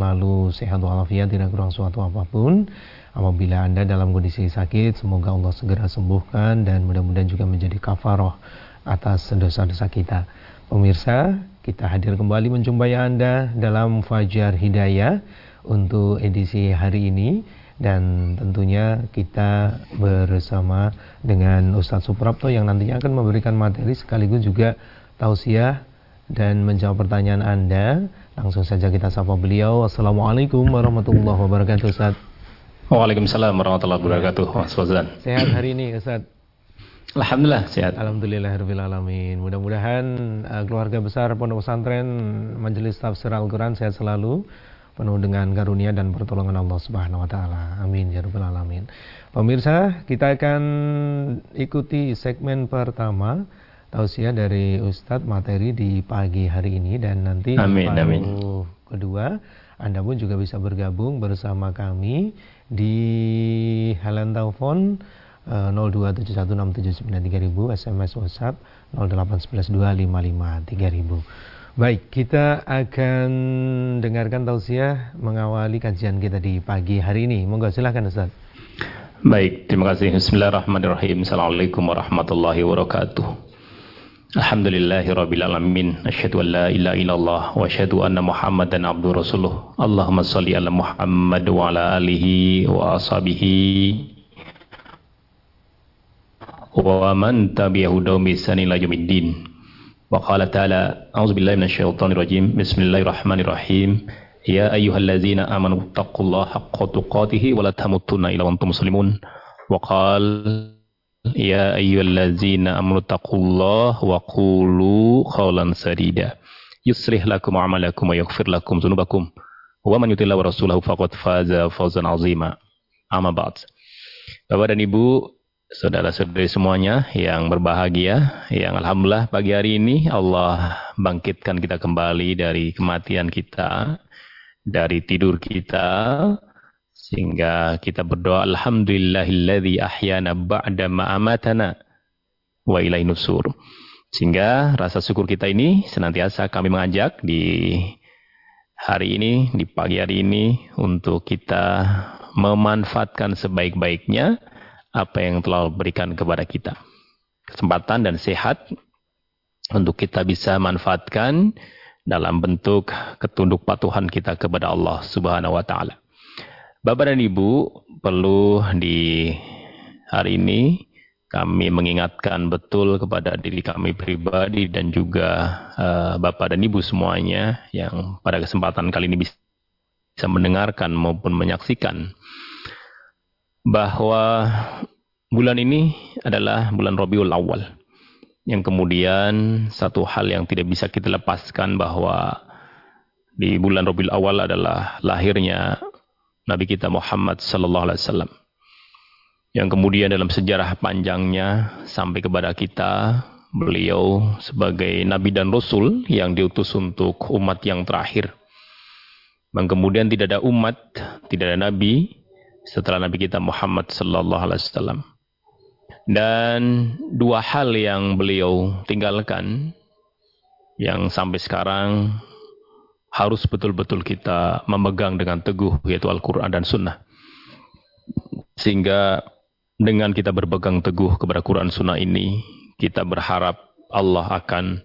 selalu sehat walafiat, tidak kurang suatu apa pun. Apabila Anda dalam kondisi sakit, semoga Allah segera sembuhkan dan mudah-mudahan juga menjadi kafaroh atas dosa-dosa kita. Pemirsa, kita hadir kembali menjumpai Anda dalam Fajar Hidayah untuk edisi hari ini dan tentunya kita bersama dengan Ustadz Suprapto yang nantinya akan memberikan materi sekaligus juga tausiah dan menjawab pertanyaan Anda. Langsung saja kita sapa beliau. Assalamualaikum warahmatullahi wabarakatuh, Ustaz. Waalaikumsalam warahmatullahi wabarakatuh, Mas Fazlan. Sehat hari ini, Ustaz? Alhamdulillah sehat. Alhamdulillah alamin. Mudah-mudahan uh, keluarga besar Pondok Pesantren Majelis Tafsir Al-Qur'an sehat selalu, penuh dengan karunia dan pertolongan Allah Subhanahu wa taala. Amin ya rabbal alamin. Pemirsa, kita akan ikuti segmen pertama tausiah dari Ustadz materi di pagi hari ini dan nanti amin, di amin. kedua Anda pun juga bisa bergabung bersama kami di halen telepon uh, 02716793000 SMS WhatsApp 08112553000 Baik, kita akan dengarkan tausiah mengawali kajian kita di pagi hari ini. Monggo silahkan Ustaz. Baik, terima kasih. Bismillahirrahmanirrahim. Assalamualaikum warahmatullahi wabarakatuh. Alhamdulillahi Rabbil Alamin. Asyhadu an Allahumma salli ala Muhammad Wa ala wa ashabihi. Wa man tabi'ahu dawmi sani la yumiddin Wa qala rajim. Bismillahirrahmanirrahim. Ya ayyuhallazina amanu taqullaha haqqa tuqatih wa la tamutunna illa wa Ya ayyuhallazina amanu taqullaha wa qulu qawlan sadida. Yuslih lakum a'malakum wa yaghfir lakum dzunubakum. Wa man yuti'illah wa rasulahu faqad faza fawzan 'azima. Amma ba'd. Bapak dan Ibu, saudara-saudari semuanya yang berbahagia, yang alhamdulillah pagi hari ini Allah bangkitkan kita kembali dari kematian kita, dari tidur kita, sehingga kita berdoa alhamdulillahilladzi ahyana ba'da ma amatana wa ilaihi nusur. Sehingga rasa syukur kita ini senantiasa kami mengajak di hari ini, di pagi hari ini untuk kita memanfaatkan sebaik-baiknya apa yang telah berikan kepada kita. Kesempatan dan sehat untuk kita bisa manfaatkan dalam bentuk ketunduk patuhan kita kepada Allah Subhanahu wa taala. Bapak dan Ibu, perlu di hari ini kami mengingatkan betul kepada diri kami pribadi dan juga uh, Bapak dan Ibu semuanya yang pada kesempatan kali ini bisa mendengarkan maupun menyaksikan bahwa bulan ini adalah bulan Rabiul Awal. Yang kemudian satu hal yang tidak bisa kita lepaskan bahwa di bulan Rabiul Awal adalah lahirnya Nabi kita Muhammad sallallahu alaihi wasallam. Yang kemudian dalam sejarah panjangnya sampai kepada kita beliau sebagai nabi dan rasul yang diutus untuk umat yang terakhir. Dan kemudian tidak ada umat, tidak ada nabi setelah nabi kita Muhammad sallallahu alaihi wasallam. Dan dua hal yang beliau tinggalkan yang sampai sekarang harus betul-betul kita memegang dengan teguh yaitu Al-Quran dan Sunnah. Sehingga dengan kita berpegang teguh kepada Quran Sunnah ini, kita berharap Allah akan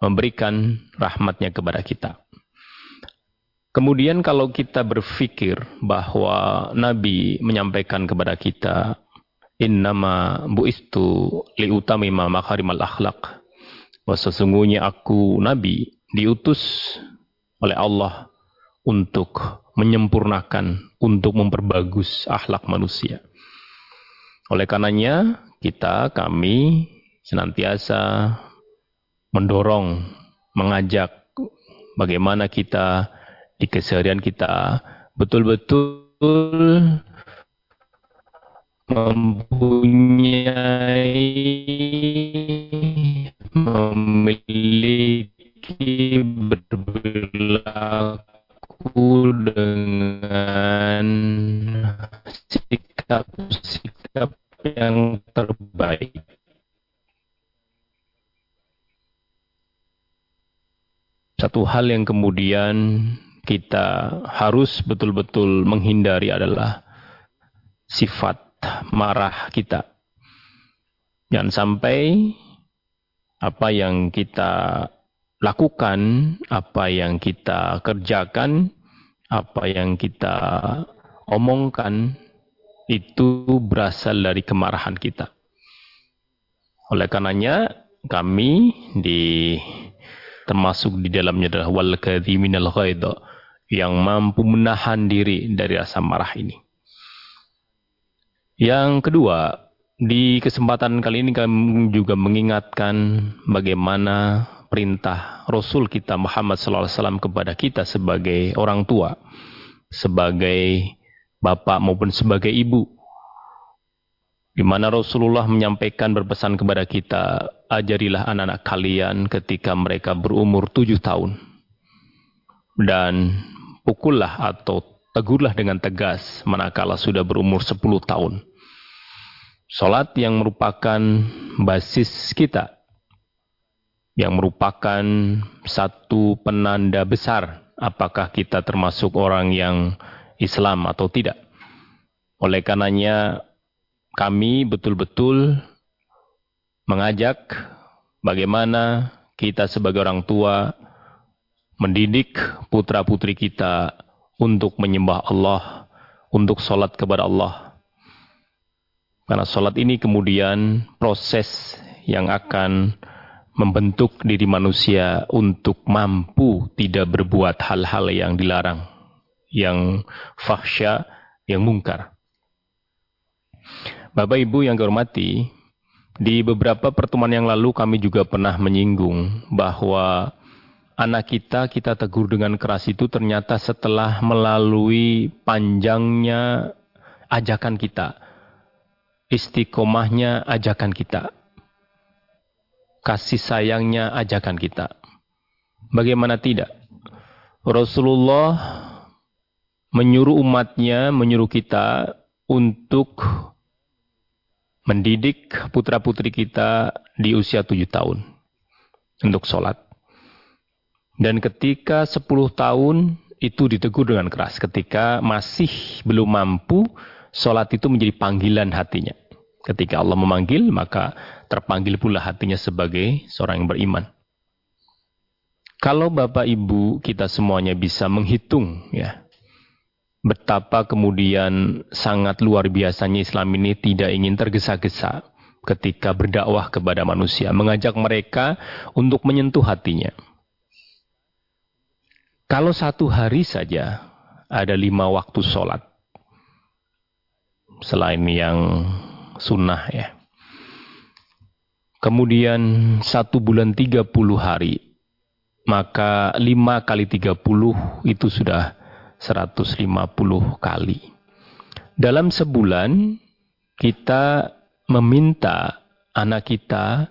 memberikan rahmatnya kepada kita. Kemudian kalau kita berpikir bahwa Nabi menyampaikan kepada kita, Innama bu'istu liutamima makarimal akhlak. Bahwa sesungguhnya aku Nabi diutus oleh Allah untuk menyempurnakan, untuk memperbagus akhlak manusia. Oleh karenanya, kita, kami senantiasa mendorong, mengajak bagaimana kita di keseharian kita betul-betul mempunyai memiliki berlaku dengan sikap-sikap yang terbaik. Satu hal yang kemudian kita harus betul-betul menghindari adalah sifat marah kita. Jangan sampai apa yang kita lakukan, apa yang kita kerjakan, apa yang kita omongkan itu berasal dari kemarahan kita. Oleh karenanya kami di termasuk di dalamnya adalah wal kadhiminal ghaidha yang mampu menahan diri dari rasa marah ini. Yang kedua, di kesempatan kali ini kami juga mengingatkan bagaimana perintah Rasul kita Muhammad SAW kepada kita sebagai orang tua, sebagai bapak maupun sebagai ibu. Di mana Rasulullah menyampaikan berpesan kepada kita, ajarilah anak-anak kalian ketika mereka berumur tujuh tahun. Dan pukullah atau tegurlah dengan tegas manakala sudah berumur sepuluh tahun. Salat yang merupakan basis kita, yang merupakan satu penanda besar apakah kita termasuk orang yang Islam atau tidak. Oleh karenanya kami betul-betul mengajak bagaimana kita sebagai orang tua mendidik putra-putri kita untuk menyembah Allah, untuk sholat kepada Allah. Karena sholat ini kemudian proses yang akan membentuk diri manusia untuk mampu tidak berbuat hal-hal yang dilarang, yang fahsya, yang mungkar. Bapak Ibu yang kehormati, di beberapa pertemuan yang lalu kami juga pernah menyinggung bahwa anak kita kita tegur dengan keras itu ternyata setelah melalui panjangnya ajakan kita, istiqomahnya ajakan kita, kasih sayangnya ajakan kita. Bagaimana tidak? Rasulullah menyuruh umatnya, menyuruh kita untuk mendidik putra-putri kita di usia tujuh tahun untuk sholat. Dan ketika sepuluh tahun itu ditegur dengan keras. Ketika masih belum mampu, sholat itu menjadi panggilan hatinya. Ketika Allah memanggil, maka terpanggil pula hatinya sebagai seorang yang beriman. Kalau Bapak Ibu kita semuanya bisa menghitung ya betapa kemudian sangat luar biasanya Islam ini tidak ingin tergesa-gesa ketika berdakwah kepada manusia, mengajak mereka untuk menyentuh hatinya. Kalau satu hari saja ada lima waktu sholat, selain yang sunnah ya. Kemudian satu bulan tiga puluh hari, maka lima kali tiga puluh itu sudah 150 kali. Dalam sebulan kita meminta anak kita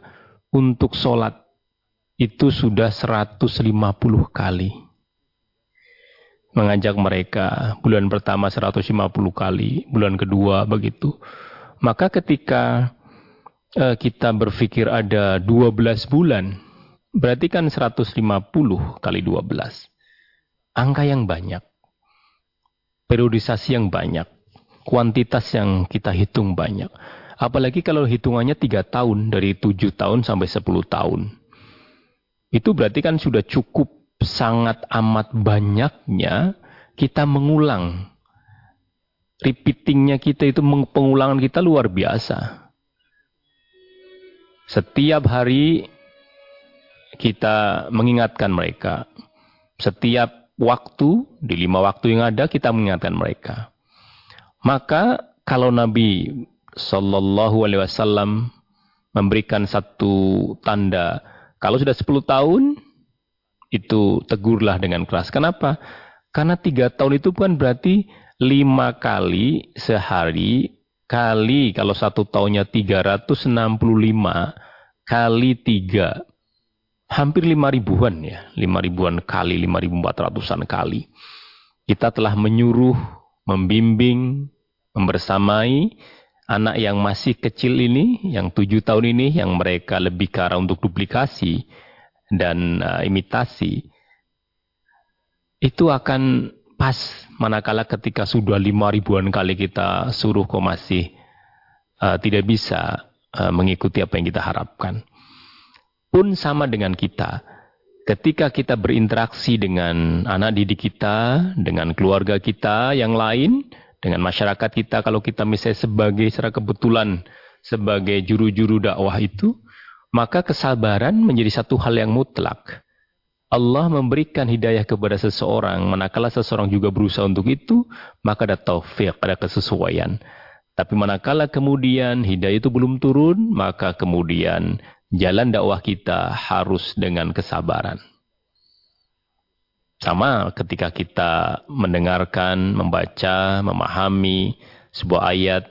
untuk sholat itu sudah 150 kali. Mengajak mereka bulan pertama 150 kali, bulan kedua begitu. Maka ketika uh, kita berpikir ada 12 bulan, berarti kan 150 kali 12. Angka yang banyak periodisasi yang banyak, kuantitas yang kita hitung banyak. Apalagi kalau hitungannya tiga tahun, dari tujuh tahun sampai sepuluh tahun. Itu berarti kan sudah cukup sangat amat banyaknya kita mengulang. Repeatingnya kita itu pengulangan kita luar biasa. Setiap hari kita mengingatkan mereka. Setiap waktu, di lima waktu yang ada kita mengingatkan mereka. Maka kalau Nabi Shallallahu Alaihi Wasallam memberikan satu tanda, kalau sudah 10 tahun itu tegurlah dengan keras. Kenapa? Karena tiga tahun itu bukan berarti lima kali sehari kali kalau satu tahunnya 365 kali tiga hampir lima ribuan ya, lima ribuan kali, lima ribu empat ratusan kali. Kita telah menyuruh, membimbing, membersamai anak yang masih kecil ini, yang tujuh tahun ini, yang mereka lebih ke arah untuk duplikasi dan uh, imitasi. itu akan pas manakala ketika sudah lima ribuan kali kita suruh kok masih uh, tidak bisa uh, mengikuti apa yang kita harapkan. Pun sama dengan kita. Ketika kita berinteraksi dengan anak didik kita, dengan keluarga kita yang lain, dengan masyarakat kita, kalau kita misalnya sebagai secara kebetulan sebagai juru-juru dakwah itu, maka kesabaran menjadi satu hal yang mutlak. Allah memberikan hidayah kepada seseorang, manakala seseorang juga berusaha untuk itu, maka ada taufik, ada kesesuaian. Tapi manakala kemudian hidayah itu belum turun, maka kemudian jalan dakwah kita harus dengan kesabaran. Sama ketika kita mendengarkan, membaca, memahami sebuah ayat,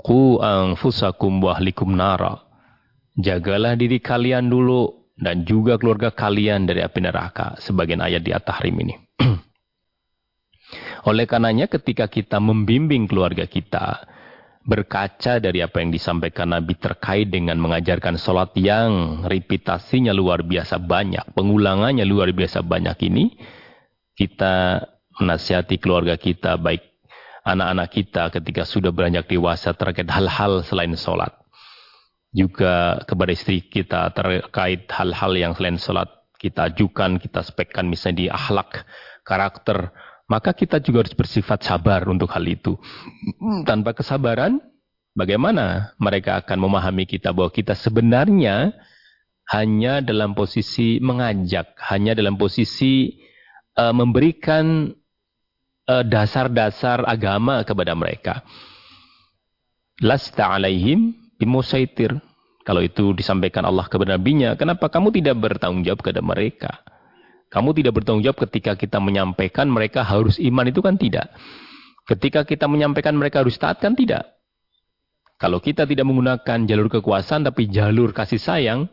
Ku anfusakum wahlikum nara. Jagalah diri kalian dulu dan juga keluarga kalian dari api neraka. Sebagian ayat di At-Tahrim ini. Oleh karenanya ketika kita membimbing keluarga kita, berkaca dari apa yang disampaikan Nabi terkait dengan mengajarkan sholat yang reputasinya luar biasa banyak, pengulangannya luar biasa banyak ini, kita menasihati keluarga kita, baik anak-anak kita ketika sudah beranjak dewasa terkait hal-hal selain sholat juga kepada istri kita terkait hal-hal yang selain sholat kita ajukan, kita spekkan misalnya di akhlak, karakter, maka kita juga harus bersifat sabar untuk hal itu. Tanpa kesabaran, bagaimana mereka akan memahami kita bahwa kita sebenarnya hanya dalam posisi mengajak, hanya dalam posisi uh, memberikan eh, dasar-dasar uh, agama kepada mereka. Lasta alaihim bimusaitir. Kalau itu disampaikan Allah kepada nabinya, kenapa kamu tidak bertanggung jawab kepada mereka? Kamu tidak bertanggung jawab ketika kita menyampaikan mereka harus iman itu kan tidak. Ketika kita menyampaikan mereka harus taat kan tidak. Kalau kita tidak menggunakan jalur kekuasaan tapi jalur kasih sayang,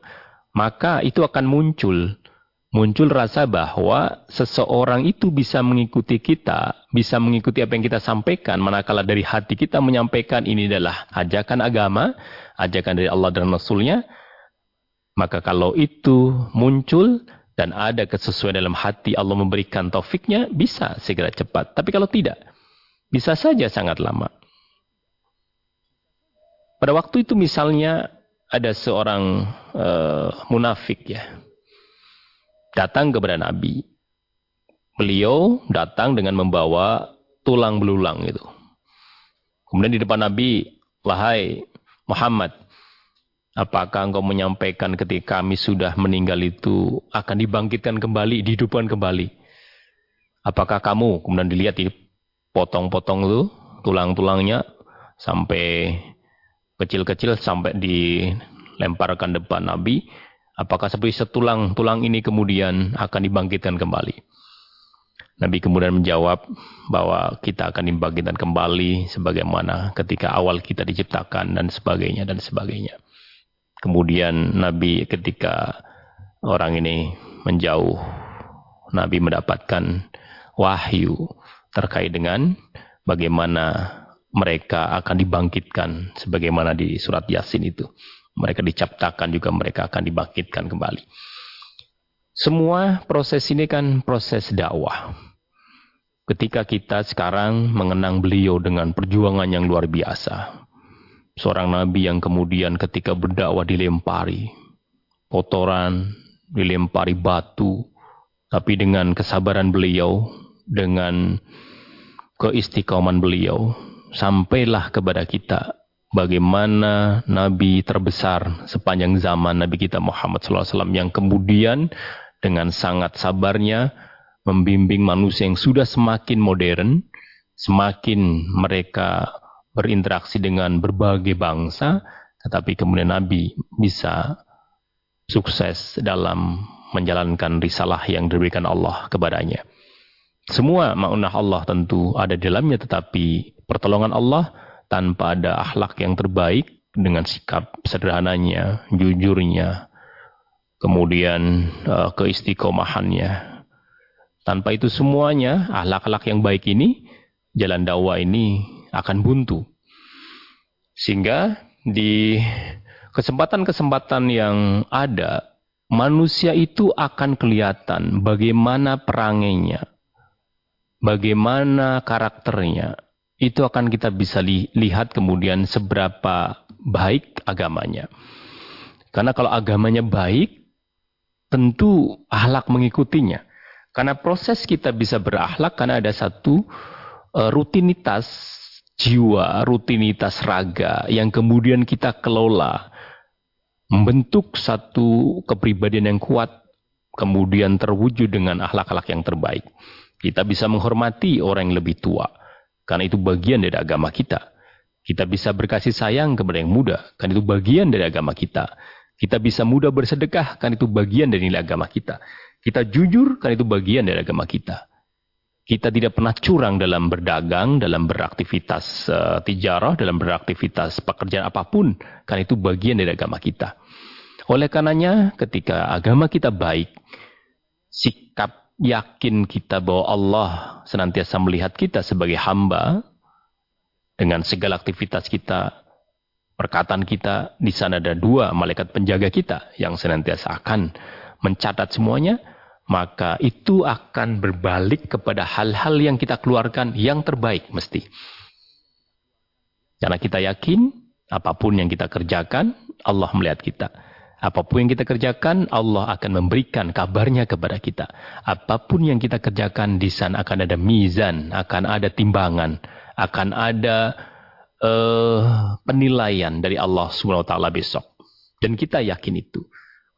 maka itu akan muncul muncul rasa bahwa seseorang itu bisa mengikuti kita, bisa mengikuti apa yang kita sampaikan, manakala dari hati kita menyampaikan ini adalah ajakan agama, ajakan dari Allah dan Rasulnya, maka kalau itu muncul dan ada kesesuaian dalam hati Allah memberikan taufiknya, bisa segera cepat. Tapi kalau tidak, bisa saja sangat lama. Pada waktu itu misalnya ada seorang uh, munafik ya, datang kepada Nabi. Beliau datang dengan membawa tulang belulang itu. Kemudian di depan Nabi, wahai Muhammad, apakah engkau menyampaikan ketika kami sudah meninggal itu akan dibangkitkan kembali, dihidupkan kembali? Apakah kamu, kemudian dilihat di potong-potong itu, tulang-tulangnya sampai kecil-kecil sampai dilemparkan depan Nabi. Apakah seperti setulang tulang ini kemudian akan dibangkitkan kembali? Nabi kemudian menjawab bahwa kita akan dibangkitkan kembali sebagaimana ketika awal kita diciptakan dan sebagainya dan sebagainya. Kemudian Nabi ketika orang ini menjauh, Nabi mendapatkan wahyu terkait dengan bagaimana mereka akan dibangkitkan sebagaimana di surat Yasin itu mereka diciptakan juga mereka akan dibangkitkan kembali. Semua proses ini kan proses dakwah. Ketika kita sekarang mengenang beliau dengan perjuangan yang luar biasa. Seorang nabi yang kemudian ketika berdakwah dilempari. Kotoran, dilempari batu. Tapi dengan kesabaran beliau, dengan keistiqoman beliau, sampailah kepada kita bagaimana Nabi terbesar sepanjang zaman Nabi kita Muhammad SAW yang kemudian dengan sangat sabarnya membimbing manusia yang sudah semakin modern, semakin mereka berinteraksi dengan berbagai bangsa, tetapi kemudian Nabi bisa sukses dalam menjalankan risalah yang diberikan Allah kepadanya. Semua ma'unah Allah tentu ada di dalamnya, tetapi pertolongan Allah tanpa ada akhlak yang terbaik dengan sikap sederhananya, jujurnya, kemudian uh, keistiqomahannya. Tanpa itu semuanya, akhlak-akhlak yang baik ini, jalan dakwah ini akan buntu. Sehingga di kesempatan-kesempatan yang ada, manusia itu akan kelihatan bagaimana perangainya, bagaimana karakternya, itu akan kita bisa li lihat kemudian seberapa baik agamanya. Karena kalau agamanya baik, tentu ahlak mengikutinya. Karena proses kita bisa berakhlak karena ada satu uh, rutinitas jiwa, rutinitas raga yang kemudian kita kelola membentuk satu kepribadian yang kuat kemudian terwujud dengan akhlak-akhlak yang terbaik. Kita bisa menghormati orang yang lebih tua karena itu bagian dari agama kita. Kita bisa berkasih sayang kepada yang muda karena itu bagian dari agama kita. Kita bisa mudah bersedekah karena itu bagian dari nilai agama kita. Kita jujur karena itu bagian dari agama kita. Kita tidak pernah curang dalam berdagang, dalam beraktivitas uh, tijarah, dalam beraktivitas pekerjaan apa pun. Karena itu bagian dari agama kita. Oleh karenanya ketika agama kita baik, sikap yakin kita bahwa Allah senantiasa melihat kita sebagai hamba, dengan segala aktivitas kita, perkataan kita, di sana ada dua malaikat penjaga kita yang senantiasa akan mencatat semuanya, maka itu akan berbalik kepada hal-hal yang kita keluarkan yang terbaik mesti. Karena kita yakin apa pun yang kita kerjakan, Allah melihat kita. Apa pun yang kita kerjakan, Allah akan memberikan kabarnya kepada kita. Apa pun yang kita kerjakan, di sana akan ada mizan, akan ada timbangan, akan ada uh, penilaian dari Allah SWT besok. Dan kita yakin itu.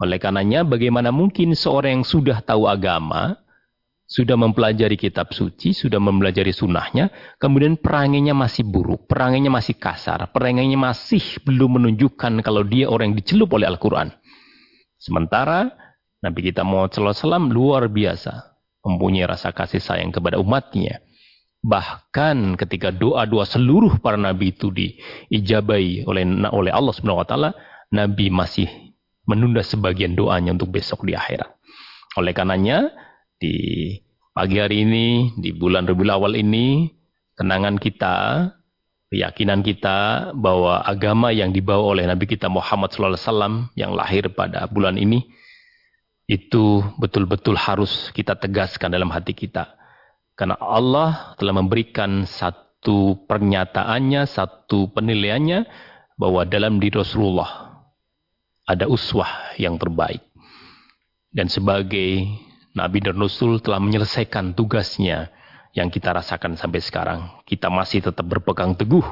Oleh karenanya bagaimana mungkin seorang yang sudah tahu agama, sudah mempelajari kitab suci, sudah mempelajari sunnahnya, kemudian peranginya masih buruk, peranginya masih kasar, peranginya masih belum menunjukkan kalau dia orang yang dicelup oleh Al-Quran. Sementara Nabi kita Muhammad SAW luar biasa, mempunyai rasa kasih sayang kepada umatnya. Bahkan ketika doa-doa seluruh para nabi itu diijabai oleh oleh Allah Subhanahu wa taala, Nabi masih menunda sebagian doanya untuk besok di akhirat. Oleh karenanya, di pagi hari ini, di bulan Rabiul Awal ini, kenangan kita, keyakinan kita bahwa agama yang dibawa oleh Nabi kita Muhammad SAW yang lahir pada bulan ini, itu betul-betul harus kita tegaskan dalam hati kita. Karena Allah telah memberikan satu pernyataannya, satu penilaiannya, bahwa dalam diri Rasulullah ada uswah yang terbaik. Dan sebagai Nabi dan Rasul telah menyelesaikan tugasnya yang kita rasakan sampai sekarang. Kita masih tetap berpegang teguh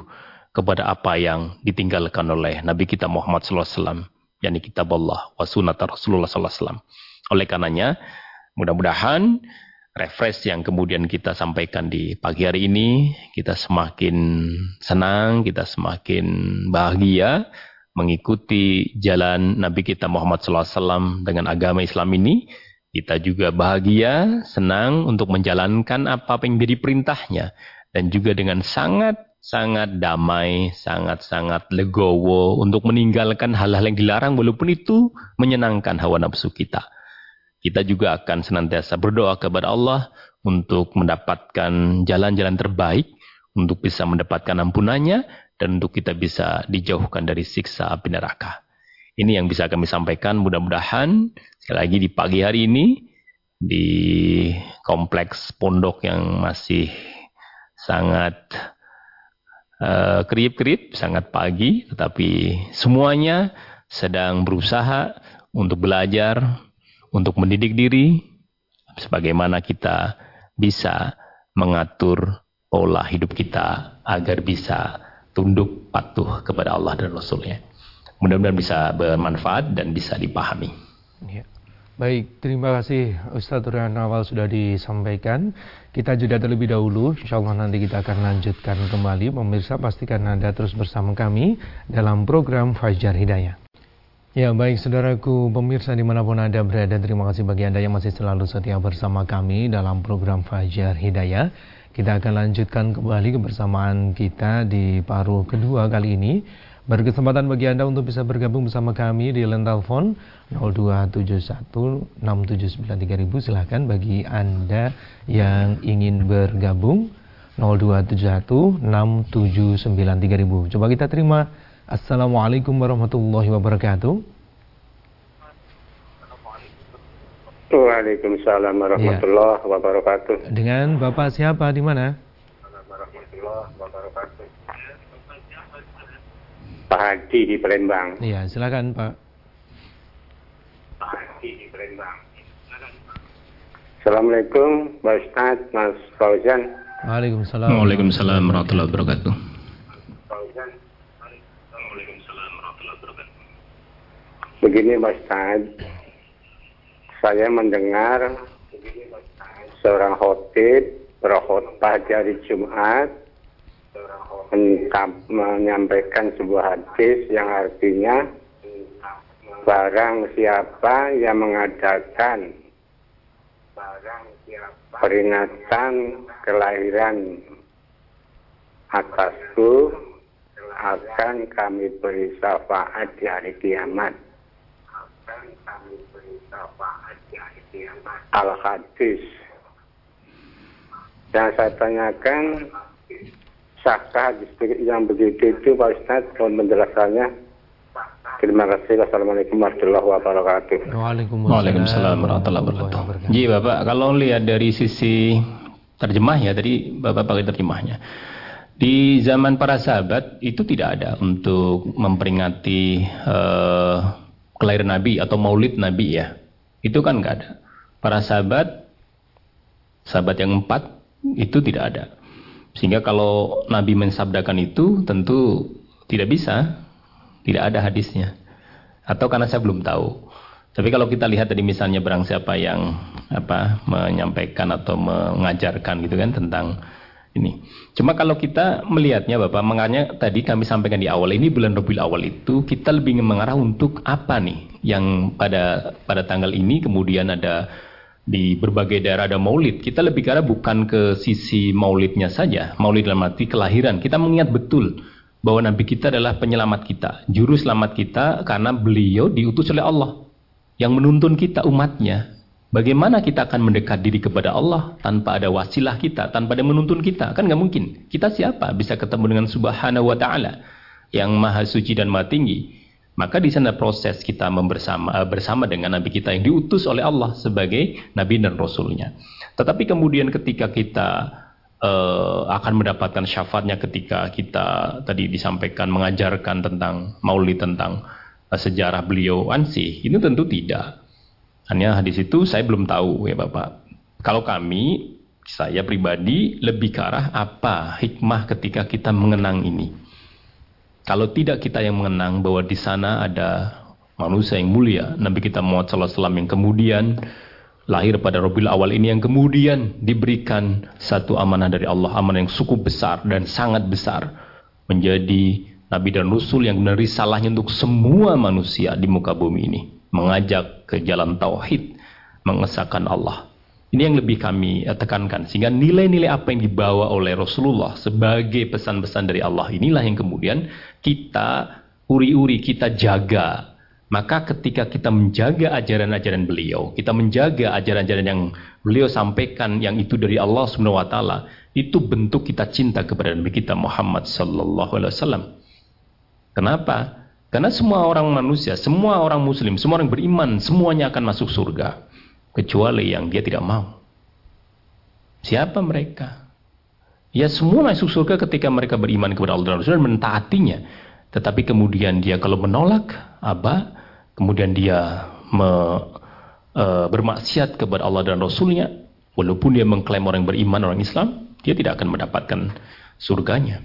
kepada apa yang ditinggalkan oleh Nabi kita Muhammad SAW. yakni kitab Allah wa sunnah Rasulullah SAW. Oleh karenanya, mudah-mudahan refresh yang kemudian kita sampaikan di pagi hari ini, kita semakin senang, kita semakin bahagia, mengikuti jalan Nabi kita Muhammad SAW dengan agama Islam ini, kita juga bahagia, senang untuk menjalankan apa yang menjadi perintahnya. Dan juga dengan sangat-sangat damai, sangat-sangat legowo untuk meninggalkan hal-hal yang dilarang walaupun itu menyenangkan hawa nafsu kita. Kita juga akan senantiasa berdoa kepada Allah untuk mendapatkan jalan-jalan terbaik, untuk bisa mendapatkan ampunannya, dan untuk kita bisa dijauhkan dari siksa api neraka. Ini yang bisa kami sampaikan mudah-mudahan sekali lagi di pagi hari ini di kompleks pondok yang masih sangat uh, kerip-kerip, sangat pagi, tetapi semuanya sedang berusaha untuk belajar, untuk mendidik diri, sebagaimana kita bisa mengatur pola hidup kita agar bisa tunduk patuh kepada Allah dan Rasulnya. Mudah-mudahan bisa bermanfaat dan bisa dipahami. Ya. Baik, terima kasih Ustadz Rian Awal sudah disampaikan. Kita jeda terlebih dahulu, insya Allah nanti kita akan lanjutkan kembali. Pemirsa pastikan Anda terus bersama kami dalam program Fajar Hidayah. Ya baik saudaraku pemirsa di mana pun Anda berada Terima kasih bagi Anda yang masih selalu setia bersama kami dalam program Fajar Hidayah kita akan lanjutkan kembali kebersamaan kita di paruh kedua kali ini. Berkesempatan bagi Anda untuk bisa bergabung bersama kami di line telepon 02716793000. Silahkan bagi Anda yang ingin bergabung 02716793000. Coba kita terima. Assalamualaikum warahmatullahi wabarakatuh. Waalaikumsalam warahmatullahi ya. wabarakatuh. Dengan Bapak siapa di mana? Pak Haji di Palembang. Iya, silakan Pak. Pak Haji di Palembang. Assalamualaikum, Pak Ustaz, Mas Fauzan. Waalaikumsalam. Waalaikumsalam warahmatullahi wabarakatuh. Begini Pak Ustaz, saya mendengar seorang khotib berkhutbah di hari Jumat menyampaikan sebuah hadis yang artinya barang siapa yang mengadakan peringatan kelahiran atasku akan kami beri syafaat di hari kiamat. Al-Hadis. Yang saya tanyakan, sahkah yang begitu itu Pak Ustaz, kalau penjelasannya? Terima kasih. Assalamualaikum warahmatullahi wabarakatuh. Waalaikumsalam warahmatullahi wabarakatuh. Ji Bapak, kalau lihat dari sisi terjemah ya, tadi Bapak pakai terjemahnya. Di zaman para sahabat itu tidak ada untuk memperingati uh, kelahiran Nabi atau maulid Nabi ya. Itu kan nggak ada. Para sahabat, sahabat yang empat itu tidak ada. Sehingga kalau Nabi mensabdakan itu tentu tidak bisa, tidak ada hadisnya. Atau karena saya belum tahu. Tapi kalau kita lihat tadi misalnya barang siapa yang apa menyampaikan atau mengajarkan gitu kan tentang ini. Cuma kalau kita melihatnya Bapak, makanya tadi kami sampaikan di awal ini bulan Rabiul Awal itu kita lebih mengarah untuk apa nih yang pada pada tanggal ini kemudian ada di berbagai daerah ada maulid. Kita lebih karena bukan ke sisi maulidnya saja, maulid dalam arti kelahiran. Kita mengingat betul bahwa Nabi kita adalah penyelamat kita, juru selamat kita karena beliau diutus oleh Allah yang menuntun kita umatnya. Bagaimana kita akan mendekat diri kepada Allah tanpa ada wasilah kita, tanpa ada menuntun kita? Kan nggak mungkin. Kita siapa bisa ketemu dengan Subhanahu wa taala yang maha suci dan maha tinggi? Maka di sana proses kita bersama bersama dengan Nabi kita yang diutus oleh Allah sebagai Nabi dan Rasulnya. Tetapi kemudian ketika kita uh, akan mendapatkan syafaatnya ketika kita tadi disampaikan mengajarkan tentang maulid tentang uh, sejarah beliau ansih ini tentu tidak. Hanya hadis itu saya belum tahu ya Bapak. Kalau kami saya pribadi lebih ke arah apa hikmah ketika kita mengenang ini kalau tidak kita yang mengenang bahwa di sana ada manusia yang mulia Nabi kita Muhammad SAW yang kemudian lahir pada Rabiul Awal ini yang kemudian diberikan satu amanah dari Allah, amanah yang cukup besar dan sangat besar menjadi nabi dan rasul yang benar salahnya untuk semua manusia di muka bumi ini, mengajak ke jalan tauhid, mengesahkan Allah. Ini yang lebih kami eh, tekankan sehingga nilai-nilai apa yang dibawa oleh Rasulullah sebagai pesan-pesan dari Allah inilah yang kemudian kita uri-uri kita jaga maka ketika kita menjaga ajaran-ajaran beliau, kita menjaga ajaran-ajaran yang beliau sampaikan yang itu dari Allah Subhanahu wa taala, itu bentuk kita cinta kepada Nabi kita Muhammad sallallahu alaihi wasallam. Kenapa? Karena semua orang manusia, semua orang muslim, semua orang beriman, semuanya akan masuk surga kecuali yang dia tidak mau. Siapa mereka? Ya semua masuk surga ketika mereka beriman kepada Allah dan Rasul dan mentaatinya. Tetapi kemudian dia kalau menolak, apa? kemudian dia me, e, bermaksiat kepada Allah dan Rasulnya, walaupun dia mengklaim orang beriman, orang Islam, dia tidak akan mendapatkan surganya.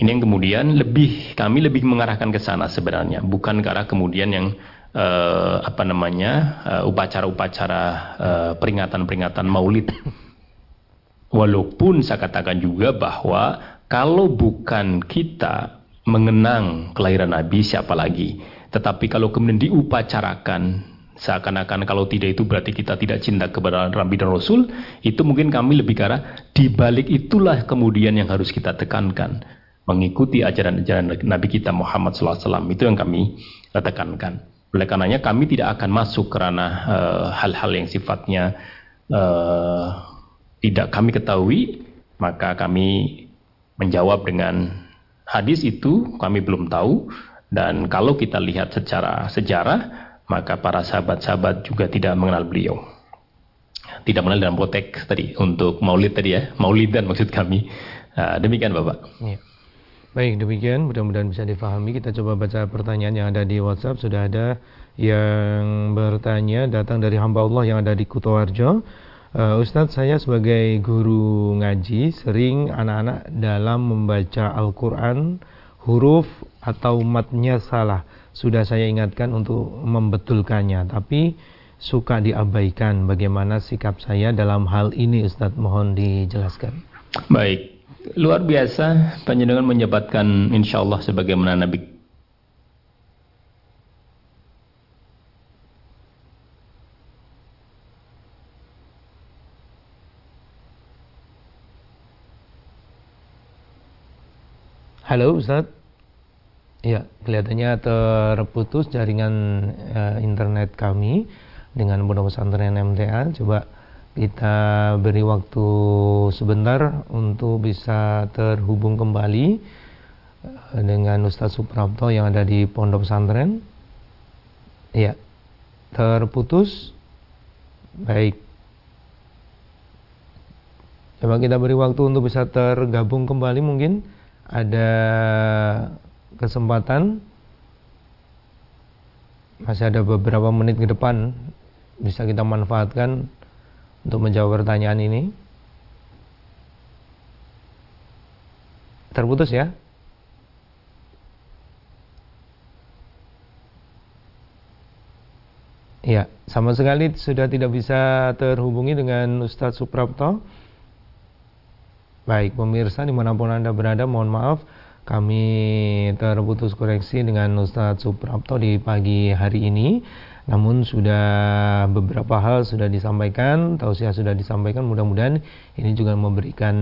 Ini yang kemudian lebih kami lebih mengarahkan ke sana sebenarnya, bukan ke arah kemudian yang uh, apa namanya upacara-upacara uh, peringatan-peringatan Maulid. Walaupun saya katakan juga bahwa kalau bukan kita mengenang kelahiran Nabi, siapa lagi? Tetapi kalau kemudian diupacarakan, seakan-akan kalau tidak itu berarti kita tidak cinta kepada Nabi dan Rasul, itu mungkin kami lebih karena di balik itulah kemudian yang harus kita tekankan. Mengikuti ajaran-ajaran Nabi kita Muhammad SAW, itu yang kami tekankan. Oleh karenanya kami tidak akan masuk karena eh, hal-hal yang sifatnya uh, tidak kami ketahui, maka kami menjawab dengan hadis itu kami belum tahu dan kalau kita lihat secara sejarah, maka para sahabat-sahabat juga tidak mengenal beliau. Tidak mengenal dalam konteks tadi untuk maulid tadi ya, maulidan maksud kami. Nah, demikian Bapak. Ya. Baik, demikian mudah-mudahan bisa difahami. Kita coba baca pertanyaan yang ada di WhatsApp. Sudah ada yang bertanya datang dari hamba Allah yang ada di Kutoarjo. Uh, Ustadz, saya sebagai guru ngaji sering anak-anak dalam membaca Al-Quran huruf atau matnya salah. Sudah saya ingatkan untuk membetulkannya, tapi suka diabaikan. Bagaimana sikap saya dalam hal ini Ustadz? Mohon dijelaskan. Baik, luar biasa panjenengan menyebutkan insya Allah sebagaimana Nabi. Halo Ustaz. Ya kelihatannya terputus jaringan uh, internet kami Dengan pondok pesantren MTA Coba kita beri waktu sebentar Untuk bisa terhubung kembali uh, Dengan Ustaz Suprapto yang ada di pondok pesantren. Ya terputus. Baik. Coba kita beri waktu untuk bisa tergabung kembali mungkin. Ada kesempatan? Masih ada beberapa menit ke depan bisa kita manfaatkan untuk menjawab pertanyaan ini. Terputus ya? Ya, sama sekali sudah tidak bisa terhubungi dengan Ustadz Suprapto. Baik pemirsa di mana pun Anda berada mohon maaf kami terputus koreksi dengan Ustadz Suprapto di pagi hari ini namun sudah beberapa hal sudah disampaikan, tausiah sudah disampaikan. Mudah-mudahan ini juga memberikan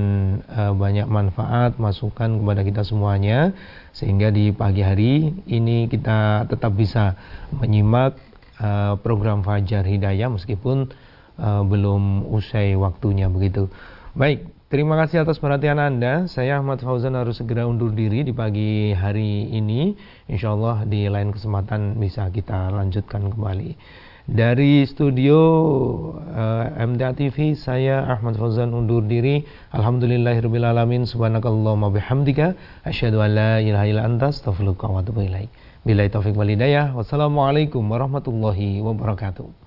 uh, banyak manfaat, masukan kepada kita semuanya sehingga di pagi hari ini kita tetap bisa menyimak uh, program Fajar Hidayah meskipun uh, belum usai waktunya begitu. Baik, Terima kasih atas perhatian Anda. Saya Ahmad Fauzan harus segera undur diri di pagi hari ini. Insya Allah di lain kesempatan bisa kita lanjutkan kembali. Dari studio uh, eh, MDA TV, saya Ahmad Fauzan undur diri. Alhamdulillahirrahmanirrahim. Subhanakallahumma bihamdika. Asyadu an la ilaha illa anta ilaik. Bila taufik walidayah. Wassalamualaikum warahmatullahi wabarakatuh.